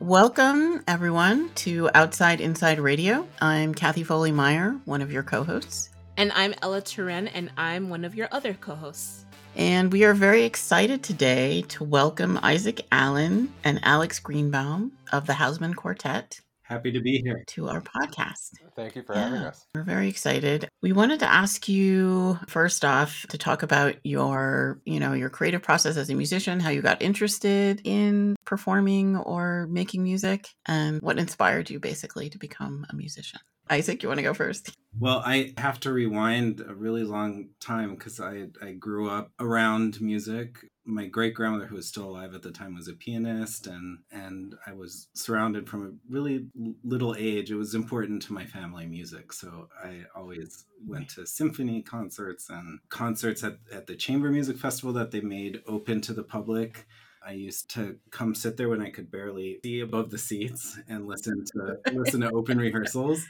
Welcome, everyone, to Outside Inside Radio. I'm Kathy Foley Meyer, one of your co hosts. And I'm Ella Turen, and I'm one of your other co hosts. And we are very excited today to welcome Isaac Allen and Alex Greenbaum of the Hausmann Quartet Happy to be here. to our podcast. Thank you for having us. We're very excited. We wanted to ask you first off to talk about your, you know, your creative process as a musician, how you got interested in performing or making music, and what inspired you basically to become a musician. Isaac, you want to go first? Well, I have to rewind a really long time because I, I grew up around music. My great grandmother, who was still alive at the time, was a pianist, and and I was surrounded from a really little age. It was important to my family music, so I always went to symphony concerts and concerts at, at the Chamber Music Festival that they made open to the public. I used to come sit there when I could barely see above the seats and listen to listen to open rehearsals.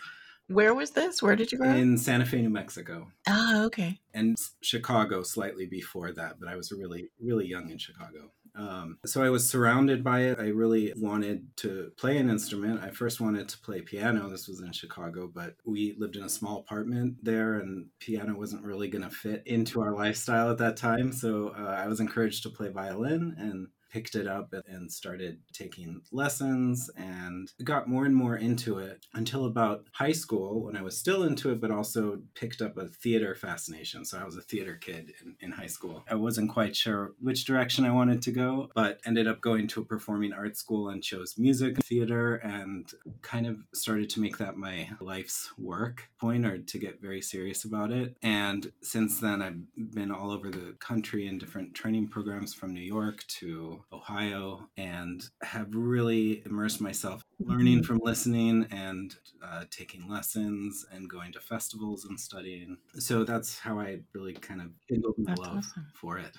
Where was this? Where did you grow up? in Santa Fe, New Mexico, Ah, okay. and Chicago slightly before that, but I was really, really young in Chicago. Um, so I was surrounded by it. I really wanted to play an instrument. I first wanted to play piano. This was in Chicago, but we lived in a small apartment there, and piano wasn't really going to fit into our lifestyle at that time. So uh, I was encouraged to play violin and picked it up and started taking lessons and got more and more into it until about high school when I was still into it, but also picked up a theater fascination. So I was a theater kid in, in high school. I wasn't quite sure which direction I wanted to go, but ended up going to a performing arts school and chose music theater and kind of started to make that my life's work point or to get very serious about it. And since then, I've been all over the country in different training programs from New York to Ohio and have really immersed myself learning from listening and uh, taking lessons and going to festivals and studying. So that's how I really kind of kindled my That's love awesome. for it.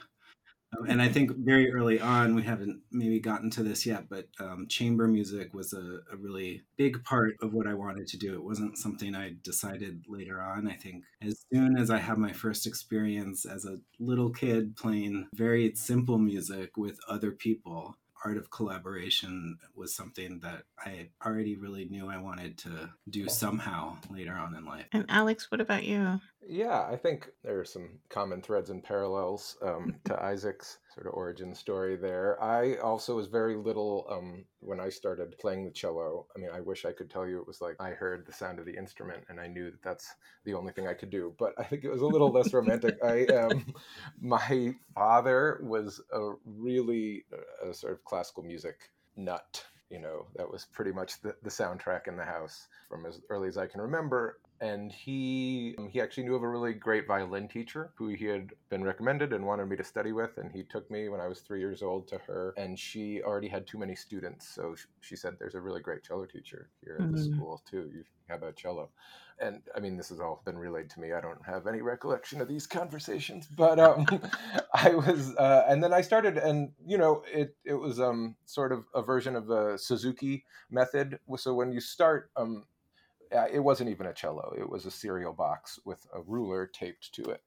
Um, and I think very early on, we haven't maybe gotten to this yet, but um, chamber music was a, a really big part of what I wanted to do. It wasn't something I decided later on. I think as soon as I had my first experience as a little kid playing very simple music with other people, art of collaboration was something that I already really knew I wanted to do somehow later on in life. And Alex, what about you? Yeah, I think there are some common threads and parallels um, to Isaac's sort of origin story there. I also was very little um, when I started playing the cello. I mean, I wish I could tell you it was like I heard the sound of the instrument and I knew that that's the only thing I could do. But I think it was a little less romantic. I um, my father was a really uh, a sort of classical music nut. You know, that was pretty much the, the soundtrack in the house from as early as I can remember and he he actually knew of a really great violin teacher who he had been recommended and wanted me to study with and he took me when i was three years old to her and she already had too many students so she said there's a really great cello teacher here at the Mhm. school too. You have a cello. And i mean this has all been relayed to me. I don't have any recollection of these conversations but um i was uh, and then i started and you know it it was um sort of a version of the suzuki method. So when you start um uh, it wasn't even a cello. It was a cereal box with a ruler taped to it,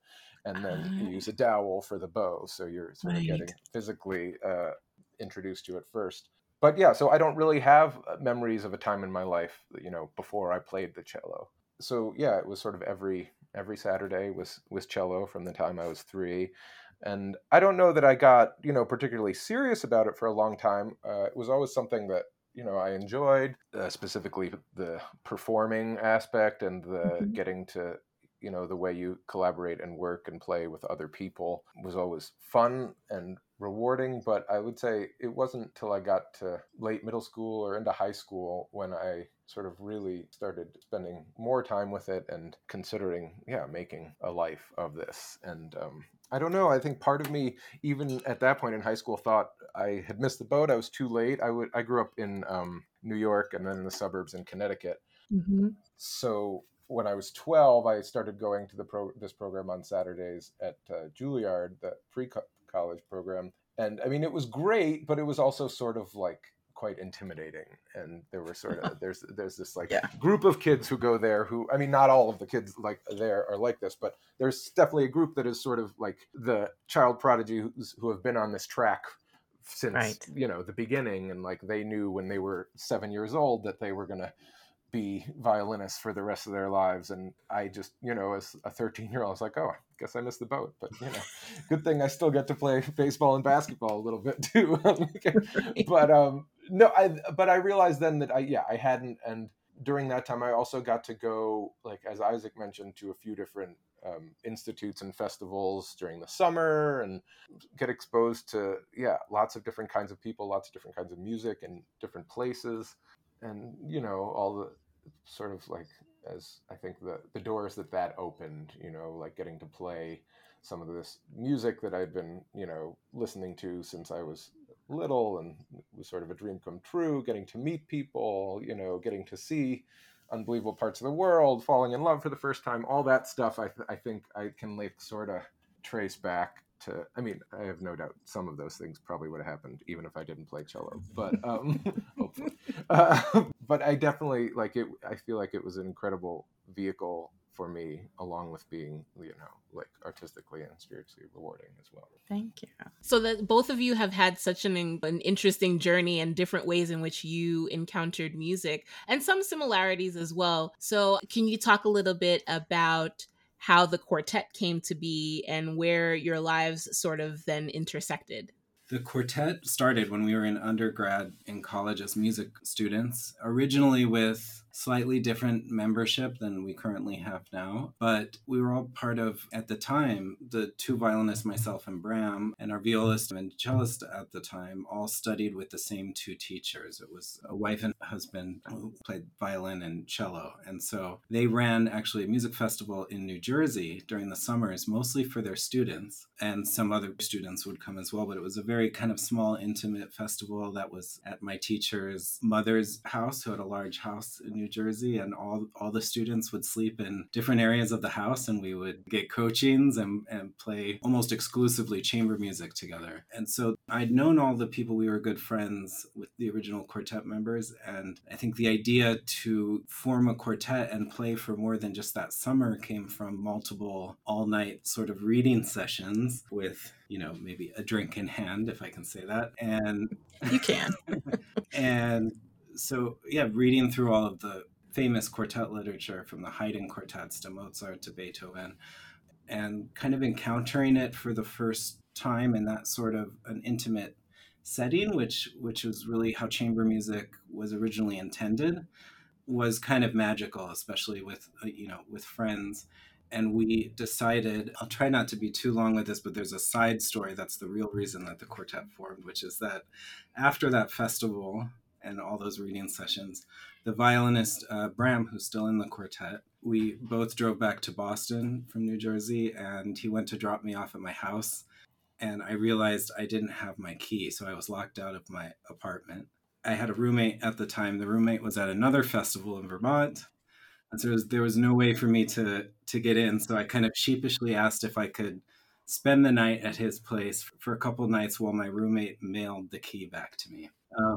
and then you Ah. use a dowel for the bow. So you're sort of getting physically uh, introduced to it first. But yeah, so I don't really have uh, memories of a time in my life, you know, before I played the cello. So yeah, it was sort of every every Saturday was was cello from the time I was three. And I don't know that I got, you know, particularly serious about it for a long time. Uh, it was always something that you know I enjoyed, uh, specifically the performing aspect and the Mhm. getting to you know the way you collaborate and work and play with other people was always fun and rewarding but i would say it wasn't till i got to late middle school or into high school when i sort of really started spending more time with it and considering yeah making a life of this and um, i don't know i think part of me even at that point in high school thought i had missed the boat i was too late i would i grew up in um, new york and then in the suburbs in connecticut Mhm. so when I was 12, I started going to the pro- this program on Saturdays at uh, Juilliard, the pre college program. And I mean, it was great, but it was also sort of like quite intimidating. And there were sort of there's there's this like Yeah. group of kids who go there who I mean, not all of the kids like there are like this, but there's definitely a group that is sort of like the child prodigy who's, who have been on this track since Right. you know the beginning and like they knew when they were seven years old that they were going to be violinists for the rest of their lives and i just you know as a 13 year old i was like oh i guess i missed the boat but you know good thing i still get to play baseball and basketball a little bit too but um no i but i realized then that i yeah i hadn't and during that time i also got to go like as isaac mentioned to a few different um, institutes and festivals during the summer and get exposed to yeah lots of different kinds of people lots of different kinds of music and different places. And you know all the sort of like as i think the the doors that that opened you know like getting to play some of this music that i've been you know listening to since i was little and was sort of a dream come true getting to meet people you know getting to see unbelievable parts of the world falling in love for the first time all that stuff i, th- I think i can like sort of trace back to i mean i have no doubt some of those things probably would have happened even if i didn't play cello but um hopefully. Uh, but i definitely like it i feel like it was an incredible vehicle for me along with being you know like artistically and spiritually rewarding as well Thank you. So that both of you have had such an, an interesting journey and different ways in which you encountered music and some similarities as well. So can you talk a little bit about how the quartet came to be and where your lives sort of then intersected? The quartet started when we were in undergrad in college as music students, originally with slightly different membership than we currently have now. But we were all part of, at the time, the two violinists, myself and Bram, and our violist and cellist at the time, all studied with the same two teachers. It was a wife and husband who played violin and cello. And so they ran actually a music festival in New Jersey during the summers, mostly for their students. And some other students would come as well. But it was a very kind of small, intimate festival that was at my teacher's mother's house, who had a large house in New Jersey, and all all the students would sleep in different areas of the house, and we would get coachings and, and play almost exclusively chamber music together. And so I'd known all the people. We were good friends with the original quartet members, and I think the idea to form a quartet and play for more than just that summer came from multiple all night sort of reading sessions with you know maybe a drink in hand if i can say that and You can. and so yeah reading through all of the famous quartet literature from the haydn quartets to mozart to beethoven and kind of encountering it for the first time in that sort of an intimate setting which which was really how chamber music was originally intended was kind of magical especially with uh, you know with friends. And we decided i'll try not to be too long with this but there's a side story that's the real reason that the quartet formed which is that after that festival and all those reading sessions. The violinist uh, bram who's still in the quartet we both drove back to boston from new jersey and he went to drop me off at my house and i realized i didn't have my key so i was locked out of my apartment. I had a roommate at the time. The roommate was at another festival in vermont and so there was, there was no way for me to to get in so i kind of sheepishly asked if i could spend the night at his place for a couple nights while my roommate mailed the key back to me. Um,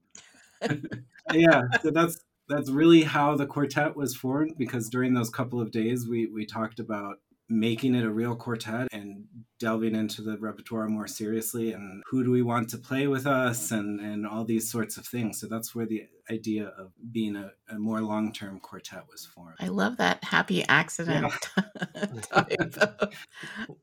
yeah so that's that's really how the quartet was formed because during those couple of days we we talked about making it a real quartet and delving into the repertoire more seriously and who do we want to play with us and and all these sorts of things so that's where the idea of being a, a more long-term quartet was formed I love that happy accident type of,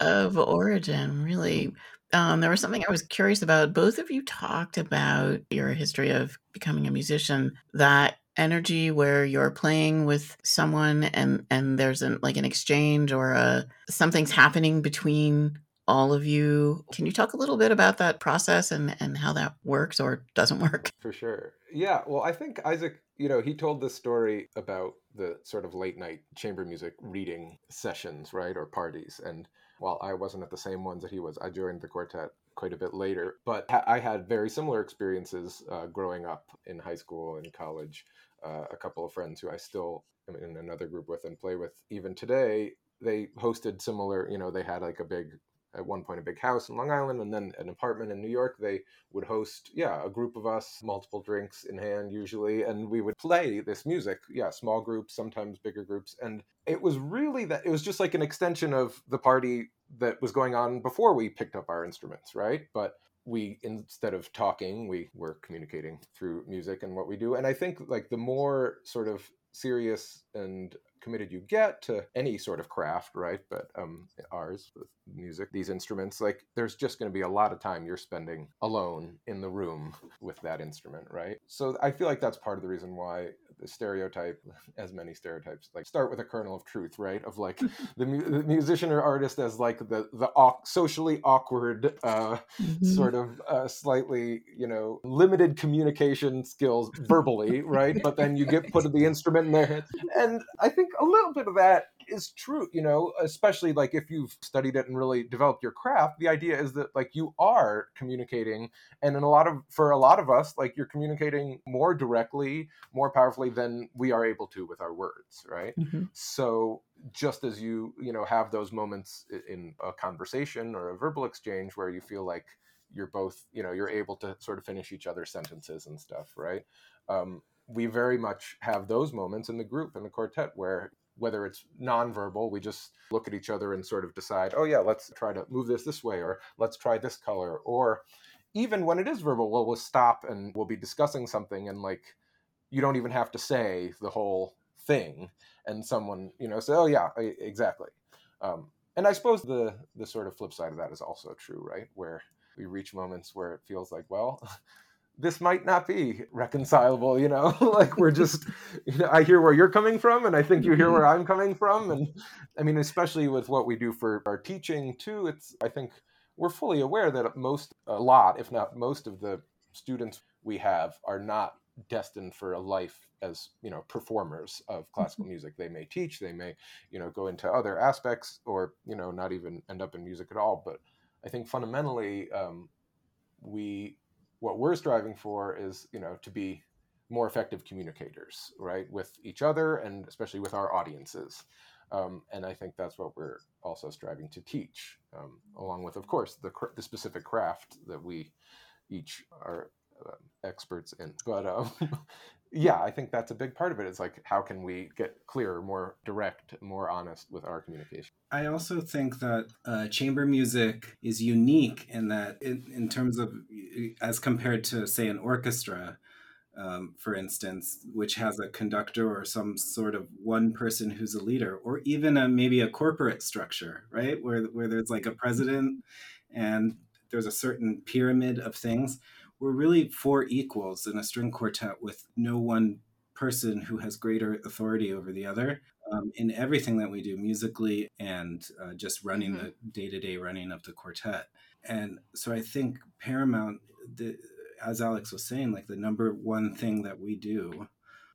of origin. Really, um, there was something I was curious about. Both of you talked about your history of becoming a musician. That energy where you're playing with someone and and there's an like an exchange or a something's happening between all of you. Can you talk a little bit about that process and and how that works or doesn't work? for sure yeah well i think isaac you know he told this story about the sort of late night chamber music reading sessions right or parties and while i wasn't at the same ones that he was i joined the quartet quite a bit later but i had very similar experiences uh, growing up in high school and college uh, a couple of friends who i still am in another group with and play with even today they hosted similar you know they had like a big at one point a big house in Long Island and then an apartment in New York. They would host, yeah, a group of us, multiple drinks in hand usually, and we would play this music. Yeah, small groups, sometimes bigger groups. And it was really that it was just like an extension of the party that was going on before we picked up our instruments, right? But we instead of talking we were communicating through music and what we do and i think like the more sort of serious and committed you get to any sort of craft, right? But um, ours with music, these instruments, like there's just going to be a lot of time you're spending alone in the room with that instrument, right? So I feel like that's part of the reason why the stereotype, as many stereotypes, like start with a kernel of truth, right? Of like the, mu- the musician or artist as like the the au- socially awkward, uh, mm-hmm. sort of uh, slightly, you know, limited communication skills verbally, right? But then you get put the instrument in their head, and I think a little bit of that is true, you know, especially like if you've studied it and really developed your craft, the idea is that like you are communicating and in a lot of for a lot of us, like you're communicating more directly, more powerfully than we are able to with our words, right? Mm-hmm. So just as you, you know, have those moments in a conversation or a verbal exchange where you feel like you're both, you know, you're able to sort of finish each other's sentences and stuff, right? Um, we very much have those moments in the group in the quartet where whether it's nonverbal, we just look at each other and sort of decide, oh yeah, let's try to move this this way, or let's try this color, or even when it is verbal, we'll, we'll stop and we'll be discussing something, and like you don't even have to say the whole thing, and someone you know say, oh yeah, exactly. Um, and I suppose the the sort of flip side of that is also true, right? Where we reach moments where it feels like, well, this might not be reconcilable you know? Like we're just you know, i hear where you're coming from and i think you hear where i'm coming from and i mean especially with what we do for our teaching too it's i think we're fully aware that most a lot if not most of the students we have are not destined for a life as you know performers of classical mm-hmm. music. They may teach they may you know go into other aspects or you know not even end up in music at all but i think fundamentally um, we what we're striving for is you know to be more effective communicators right with each other and especially with our audiences. Um, and i think that's what we're also striving to teach um, along with of course the, the specific craft that we each are experts in but um, yeah i think that's a big part of it. It's like how can we get clearer more direct more honest with our communication? I also think that uh, chamber music is unique in that in, in terms of as compared to say an orchestra um, for instance which has a conductor or some sort of one person who's a leader or even a maybe a corporate structure right? Where, where there's like a president and there's a certain pyramid of things we're really four equals in a string quartet with no one person who has greater authority over the other um, in everything that we do musically and uh, just running mm-hmm. the day-to-day running of the quartet and so i think paramount the, as alex was saying like the number one thing that we do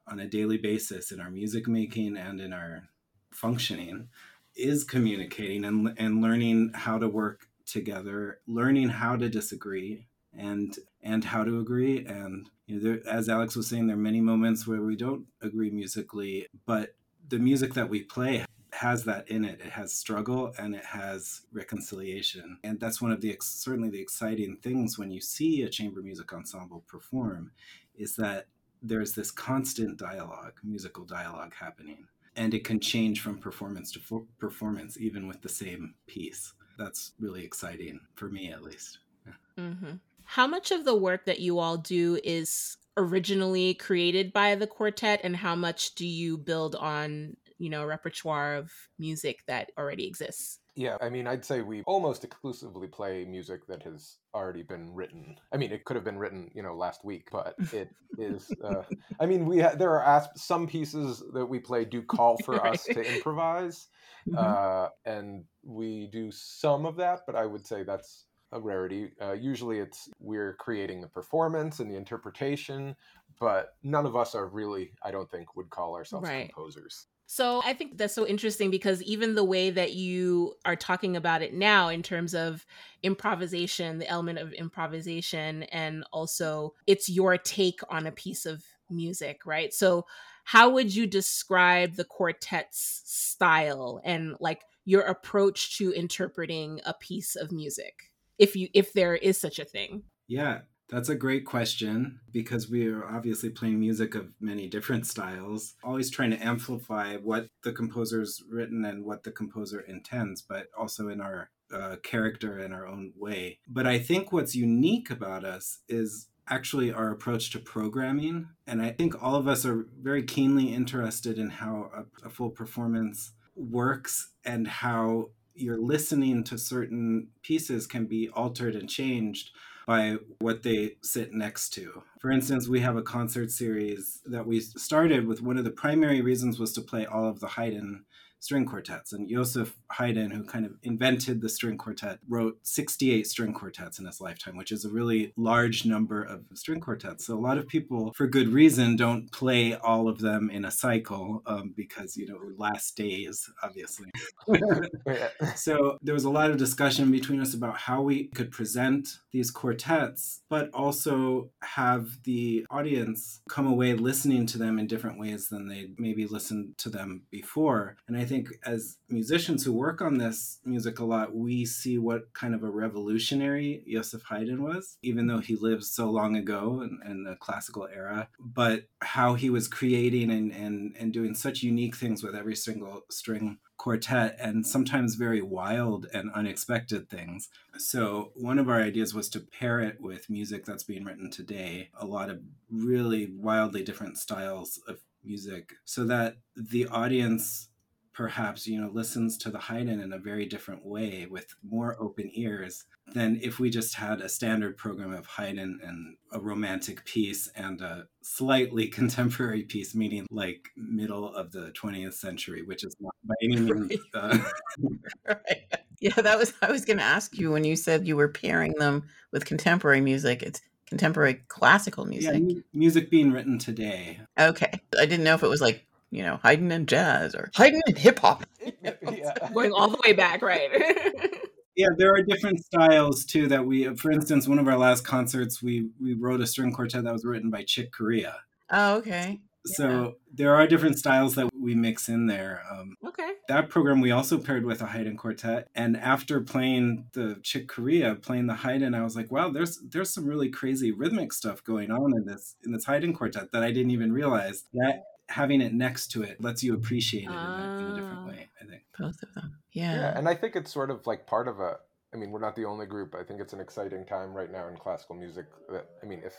on a daily basis in our music making and in our functioning is communicating and, and learning how to work together learning how to disagree and and how to agree. And you know, there, as alex was saying there are many moments where we don't agree musically but the music that we play has that in it. It has struggle and it has reconciliation. And that's one of the certainly the exciting things when you see a chamber music ensemble perform is that there's this constant dialogue musical dialogue happening. And it can change from performance to fo- performance even with the same piece. That's really exciting for me at least. Yeah. mm-hmm. How much of the work that you all do is originally created by the quartet and how much do you build on, you know, repertoire of music that already exists? Yeah, I mean, I'd say we almost exclusively play music that has already been written. I mean, it could have been written, you know, last week, but it is. Uh, I mean, we ha- there are asp- some pieces that we play do call for right. us to improvise, mm-hmm. uh, and we do some of that. But I would say that's a rarity. Uh, usually it's we're creating the performance and the interpretation, but none of us are really, I don't think, would call ourselves right. composers. So I think that's so interesting because even the way that you are talking about it now, in terms of improvisation, the element of improvisation, and also it's your take on a piece of music, right? So, how would you describe the quartet's style and like your approach to interpreting a piece of music? If you if there is such a thing yeah that's a great question because we are obviously playing music of many different styles, always trying to amplify what the composer's written and what the composer intends, but also in our uh, character in our own way. But I think what's unique about us is actually our approach to programming. And I think all of us are very keenly interested in how a, a full performance works and how your listening to certain pieces can be altered and changed by what they sit next to. For instance, we have a concert series that we started with one of the primary reasons was to play all of the Haydn string quartets. And Joseph Haydn, who kind of invented the string quartet, wrote 68 string quartets in his lifetime, which is a really large number of string quartets. So a lot of people, for good reason, don't play all of them in a cycle um, because, you know, last days, obviously. so there was a lot of discussion between us about how we could present these quartets, but also have the audience come away listening to them in different ways than they maybe listened to them before. And I think as musicians who work on this music a lot, we see what kind of a revolutionary Joseph Haydn was, even though he lived so long ago in, in the classical era, but how he was creating and, and, and doing such unique things with every single string quartet and sometimes very wild and unexpected things. So, one of our ideas was to pair it with music that's being written today, a lot of really wildly different styles of music, so that the audience perhaps you know listens to the Haydn in a very different way with more open ears than if we just had a standard program of Haydn and a romantic piece and a slightly contemporary piece, meaning like middle of the 20th century, which is not by any means. Uh... right. Yeah, that was I was going to ask you when you said you were pairing them with contemporary music. It's contemporary classical music. Yeah, music being written today. Okay, I didn't know if it was like you know, Haydn and jazz or Haydn and hip hop. yeah. Going all the way back, right? yeah, there are different styles too that we for instance, one of our last concerts we we wrote a string quartet that was written by Chick Corea. Oh, okay. So yeah. there are different styles that we mix in there. Um, okay. That program we also paired with a Haydn quartet, and after playing the Chick Corea, playing the Haydn, I was like, wow, there's there's some really crazy rhythmic stuff going on in this in this Haydn quartet that I didn't even realize. That having it next to it lets you appreciate it in, a, in a different ah. way. I think both of them. Yeah. Yeah, and I think it's sort of like part of a. I mean, we're not the only group. I think it's an exciting time right now in classical music. That I mean, if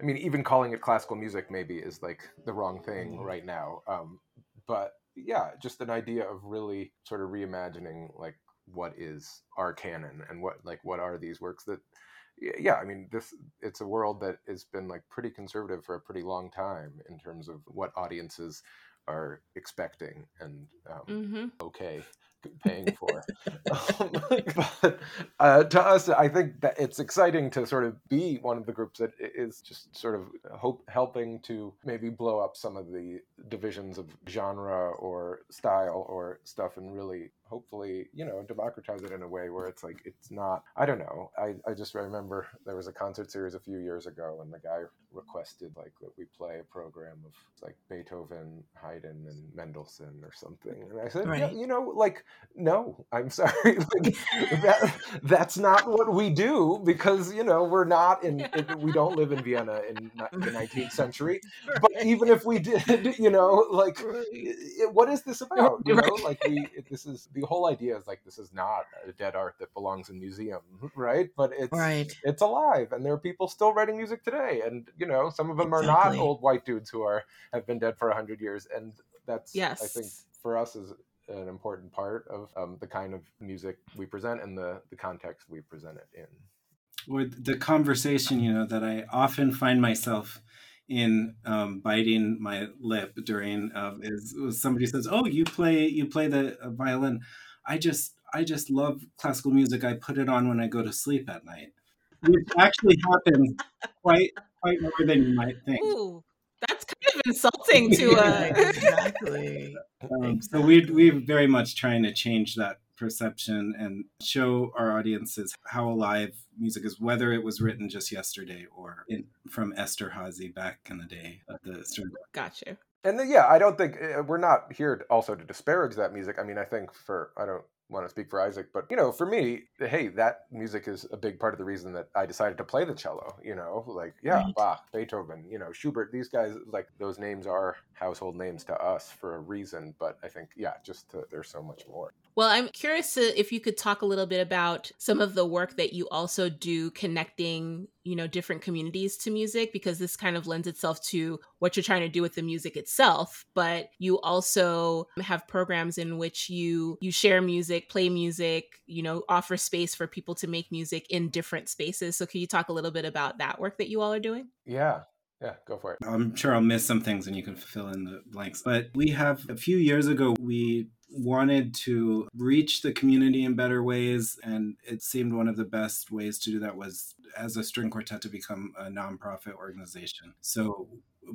I mean, even calling it classical music maybe is like the wrong thing mm-hmm. right now. Um, but yeah, just an idea of really sort of reimagining like what is our canon and what like what are these works that yeah, I mean, this it's a world that has been like pretty conservative for a pretty long time in terms of what audiences are expecting and um, mm-hmm. okay paying for. um, but uh, to us, I think that it's exciting to sort of be one of the groups that is just sort of hope helping to maybe blow up some of the divisions of genre or style or stuff and really hopefully you know democratize it in a way where it's like it's not i don't know. I, I just remember there was a concert series a few years ago and the guy requested like that we play a program of like beethoven haydn and mendelssohn or something. And i said right. yeah, you know like no i'm sorry. Like, that, that's not what we do because you know we're not in, in we don't live in vienna in the 19th century. Right. but even if we did you know like what is this about? You know like we this is the whole idea is like this is not a dead art that belongs in museum, right? But it's right. it's alive, and there are people still writing music today, and you know some of them exactly. are not old white dudes who are have been dead for a hundred years, and that's yes. I think for us is an important part of um, the kind of music we present and the the context we present it in. With the conversation, you know, that I often find myself in um, biting my lip during uh, is somebody says, "Oh, you play you play the uh, violin." I just I just love classical music. I put it on when I go to sleep at night, which actually happens quite quite more than you might think. Ooh, that's kind of insulting to uh... exactly. Um, so we we're very much trying to change that perception and show our audiences how alive music is, whether it was written just yesterday or in, from Esterhazy back in the day of the string. Gotcha. And then, yeah, I don't think uh, we're not here also to disparage that music. I mean, I think for I don't want to speak for Isaac, but you know, for me, hey, that music is a big part of the reason that I decided to play the cello. You know, like yeah, right. Bach, Beethoven, you know, Schubert. These guys, like those names are household names to us for a reason. But I think yeah, just to, there's so much more. Well, I'm curious to, if you could talk a little bit about some of the work that you also do connecting, you know, different communities to music because this kind of lends itself to what you're trying to do with the music itself, but you also have programs in which you you share music, play music, you know, offer space for people to make music in different spaces. So can you talk a little bit about that work that you all are doing? Yeah. Yeah, go for it. I'm sure I'll miss some things and you can fill in the blanks. But we have a few years ago, we wanted to reach the community in better ways and it seemed one of the best ways to do that was as a string quartet to become a nonprofit organization so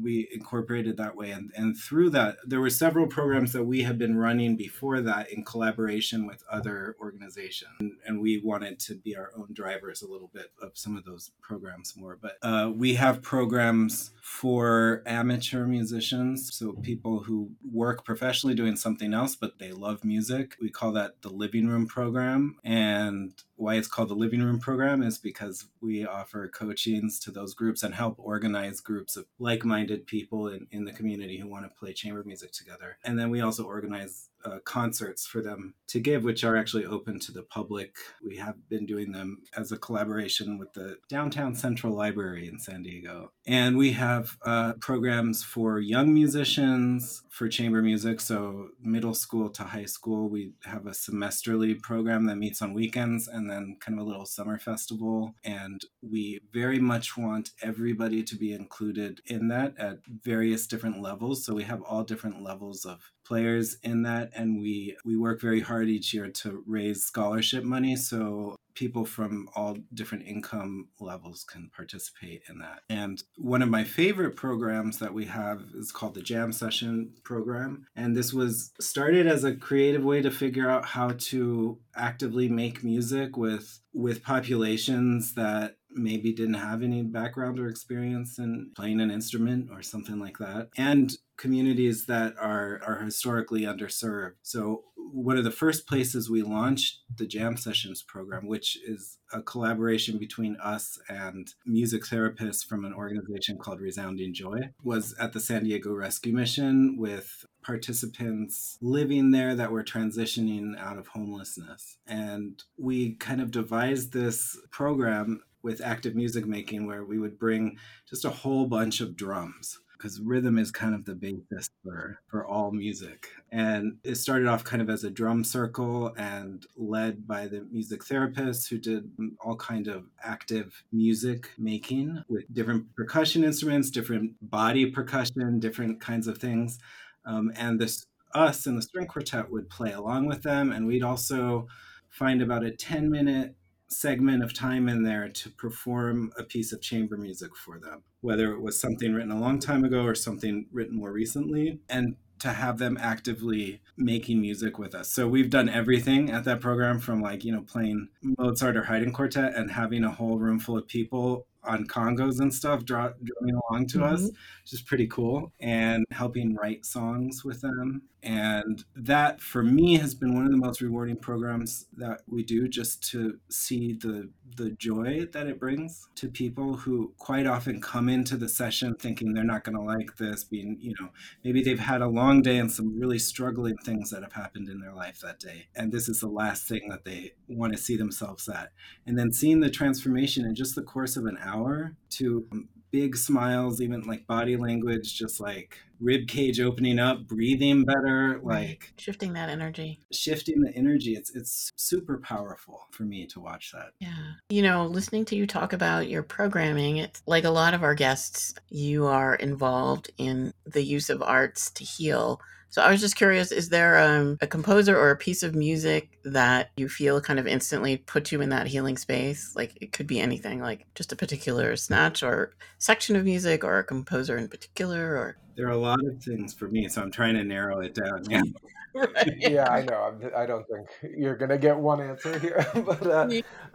we incorporated that way. And, and through that there were several programs that we had been running before that in collaboration with other organizations. And, and we wanted to be our own drivers a little bit of some of those programs more. But uh, we have programs for amateur musicians so people who work professionally doing something else but they love music. We call that the living room program. And why it's called the living room program is because we offer coachings to those groups and help organize groups of like-minded people in, in the community who want to play chamber music together. And then we also organize uh, concerts for them to give, which are actually open to the public. We have been doing them as a collaboration with the Downtown Central Library in San Diego. And we have uh, programs for young musicians for chamber music. So, middle school to high school, we have a semesterly program that meets on weekends and then kind of a little summer festival. And we very much want everybody to be included in that at various different levels. So, we have all different levels of players in that and we we work very hard each year to raise scholarship money so people from all different income levels can participate in that. And one of my favorite programs that we have is called the Jam Session program. And this was started as a creative way to figure out how to actively make music with with populations that maybe didn't have any background or experience in playing an instrument or something like that. And communities that are are historically underserved. So one of the first places we launched the Jam Sessions program, which is a collaboration between us and music therapists from an organization called Resounding Joy, was at the San Diego Rescue Mission with participants living there that were transitioning out of homelessness. And we kind of devised this program with active music making where we would bring just a whole bunch of drums because rhythm is kind of the basis for, for all music. And it started off kind of as a drum circle and led by the music therapists who did all kind of active music making with different percussion instruments, different body percussion, different kinds of things. Um, and this us and the string quartet would play along with them, and we'd also find about a 10 minute segment of time in there to perform a piece of chamber music for them, whether it was something written a long time ago or something written more recently, and to have them actively making music with us. So we've done everything at that program from like, you know, playing Mozart or Haydn quartet and having a whole room full of people on congas and stuff draw, drumming along to mm-hmm. us, which is pretty cool, and helping write songs with them. And that for me has been one of the most rewarding programs that we do just to see the the joy that it brings to people who quite often come into the session thinking they're not going to like this being you know maybe they've had a long day and some really struggling things that have happened in their life that day. And this is the last thing that they want to see themselves at. And then seeing the transformation in just the course of an hour to um, big smiles, even like body language, just like rib cage opening up, breathing better, like shifting that energy. Shifting the energy. It's it's super powerful for me to watch that. Yeah. You know, listening to you talk about your programming, it's like a lot of our guests, you are involved in the use of arts to heal so I was just curious: is there um, a composer or a piece of music that you feel kind of instantly put you in that healing space? Like it could be anything, like just a particular snatch or section of music, or a composer in particular, or there are a lot of things for me, so I'm trying to narrow it down. Yeah. right. Yeah, I know. I'm, I do not think you're gonna get one answer here, but uh,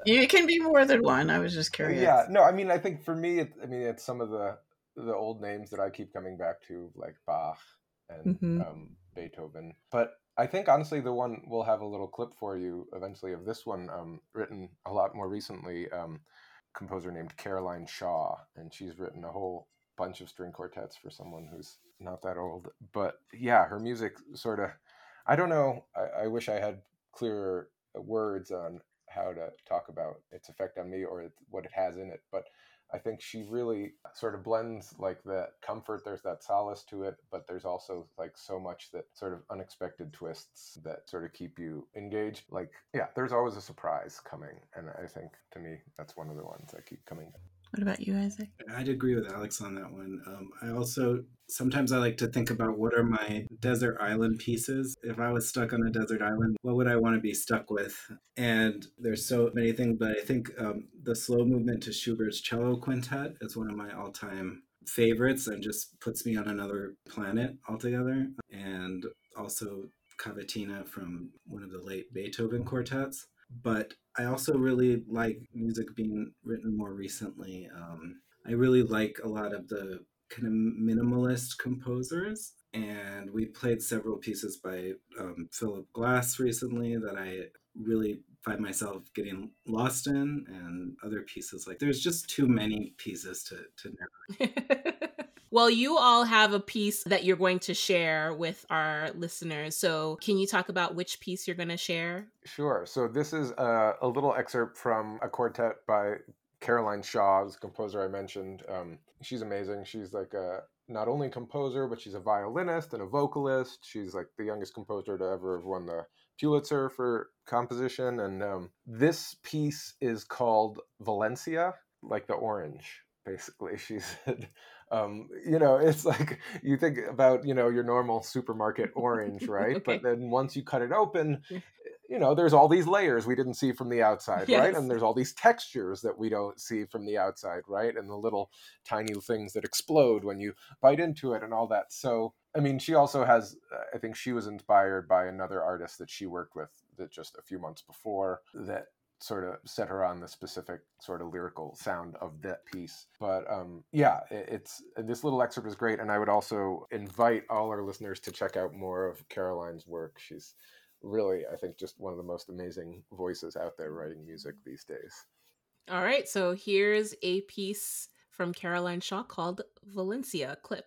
it can be more than one. I was just curious. Yeah, no, I mean, I think for me, it, I mean, it's some of the the old names that I keep coming back to, like Bach and mm-hmm. um, Beethoven. But I think honestly, the one we'll have a little clip for you eventually of this one, um, written a lot more recently. Um, composer named Caroline Shaw, and she's written a whole bunch of string quartets for someone who's not that old. But yeah, her music sort of, I don't know. I, I wish I had clearer words on how to talk about its effect on me or what it has in it, but I think she really sort of blends like that comfort. There's that solace to it, but there's also like so much that sort of unexpected twists that sort of keep you engaged. Like, yeah, there's always a surprise coming. And I think to me, that's one of the ones that keep coming. What about you, Isaac? I'd agree with Alex on that one. Um, I also sometimes I like to think about what are my desert island pieces. If I was stuck on a desert island, what would I want to be stuck with? And there's so many things, but I think um, the slow movement to Schubert's cello quintet is one of my all-time favorites and just puts me on another planet altogether. And also Cavatina from one of the late Beethoven quartets. But I also really like music being written more recently. Um, I really like a lot of the kind of minimalist composers, and we played several pieces by um, Philip Glass recently that I really find myself getting lost in, and other pieces like there's just too many pieces to to narrate. Well, you all have a piece that you're going to share with our listeners. So, can you talk about which piece you're going to share? Sure. So, this is a, a little excerpt from a quartet by Caroline Shaw, the composer I mentioned. Um, she's amazing. She's like a not only composer, but she's a violinist and a vocalist. She's like the youngest composer to ever have won the Pulitzer for composition. And um, this piece is called Valencia, like the orange basically she said um, you know it's like you think about you know your normal supermarket orange right? Okay. but then once you cut it open you know there's all these layers we didn't see from the outside yes. right? And there's all these textures that we don't see from the outside right? And the little tiny things that explode when you bite into it and all that. So i mean she also has i think she was inspired by another artist that she worked with that just a few months before that sort of set her on the specific sort of lyrical sound of that piece. But um, yeah, it's this little excerpt is great, and I would also invite all our listeners to check out more of Caroline's work. She's really, I think, just one of the most amazing voices out there writing music these days. All right, so here's a piece from Caroline Shaw called Valencia Clip.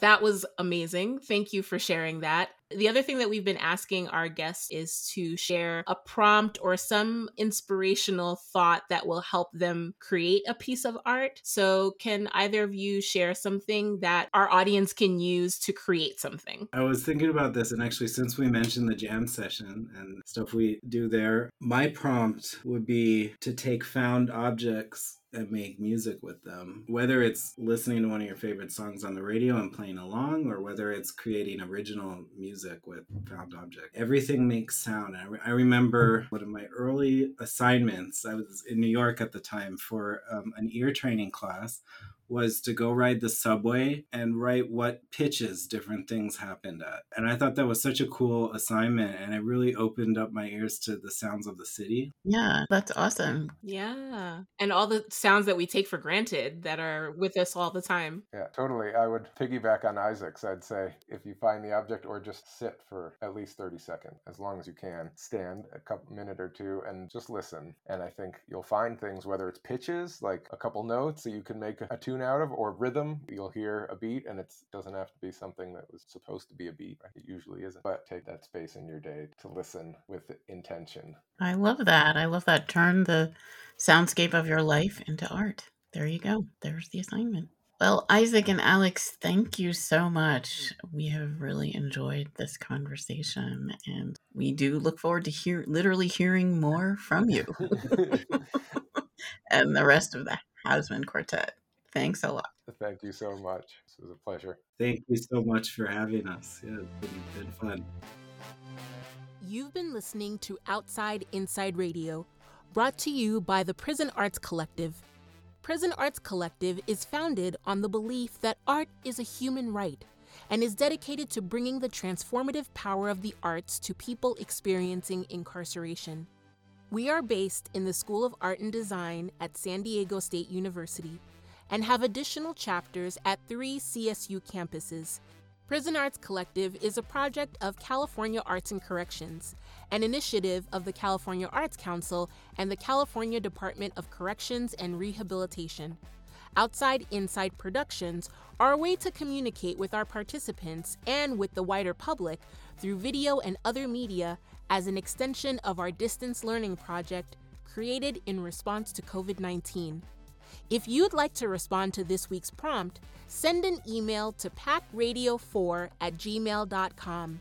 That was amazing. Thank you for sharing that. The other thing that we've been asking our guests is to share a prompt or some inspirational thought that will help them create a piece of art. So, can either of you share something that our audience can use to create something? I was thinking about this, and actually, since we mentioned the jam session and stuff we do there, my prompt would be to take found objects and make music with them. Whether it's listening to one of your favorite songs on the radio and playing along, or whether it's creating original music with found object. Everything makes sound. I, re- I remember one of my early assignments, I was in New York at the time for um, an ear training class was to go ride the subway and write what pitches different things happened at. And I thought that was such a cool assignment and it really opened up my ears to the sounds of the city. Yeah, that's awesome. Yeah. And all the sounds that we take for granted that are with us all the time. Yeah, totally. I would piggyback on Isaac's. I'd say if you find the object or just sit for at least 30 seconds, as long as you can, stand a couple minute or two and just listen. And I think you'll find things, whether it's pitches, like a couple notes that you can make a tune out of, or rhythm. You'll hear a beat and it doesn't have to be something that was supposed to be a beat. It usually isn't. But take that space in your day to listen with intention. I love that. I love that. Turn the soundscape of your life into art. There you go. There's the assignment. Well, Isaac and Alex, thank you so much. We have really enjoyed this conversation and we do look forward to hear literally hearing more from you and the rest of the Hausmann Quartet. Thanks a lot. Thank you so much. This was a pleasure. Thank you so much for having us. Yeah, it's been, been fun. You've been listening to Outside Inside Radio, brought to you by the Prison Arts Collective. Prison Arts Collective is founded on the belief that art is a human right and is dedicated to bringing the transformative power of the arts to people experiencing incarceration. We are based in the School of Art and Design at San Diego State University and have additional chapters at three CSU campuses. Prison Arts Collective is a project of California Arts and Corrections, an initiative of the California Arts Council and the California Department of Corrections and Rehabilitation. Outside Inside Productions are a way to communicate with our participants and with the wider public through video and other media as an extension of our distance learning project created in response to COVID 19. If you'd like to respond to this week's prompt, send an email to pacradio4 at gmail.com.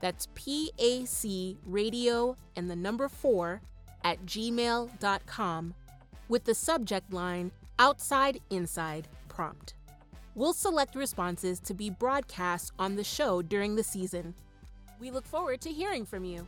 That's P A C radio and the number 4 at gmail.com with the subject line Outside Inside Prompt. We'll select responses to be broadcast on the show during the season. We look forward to hearing from you.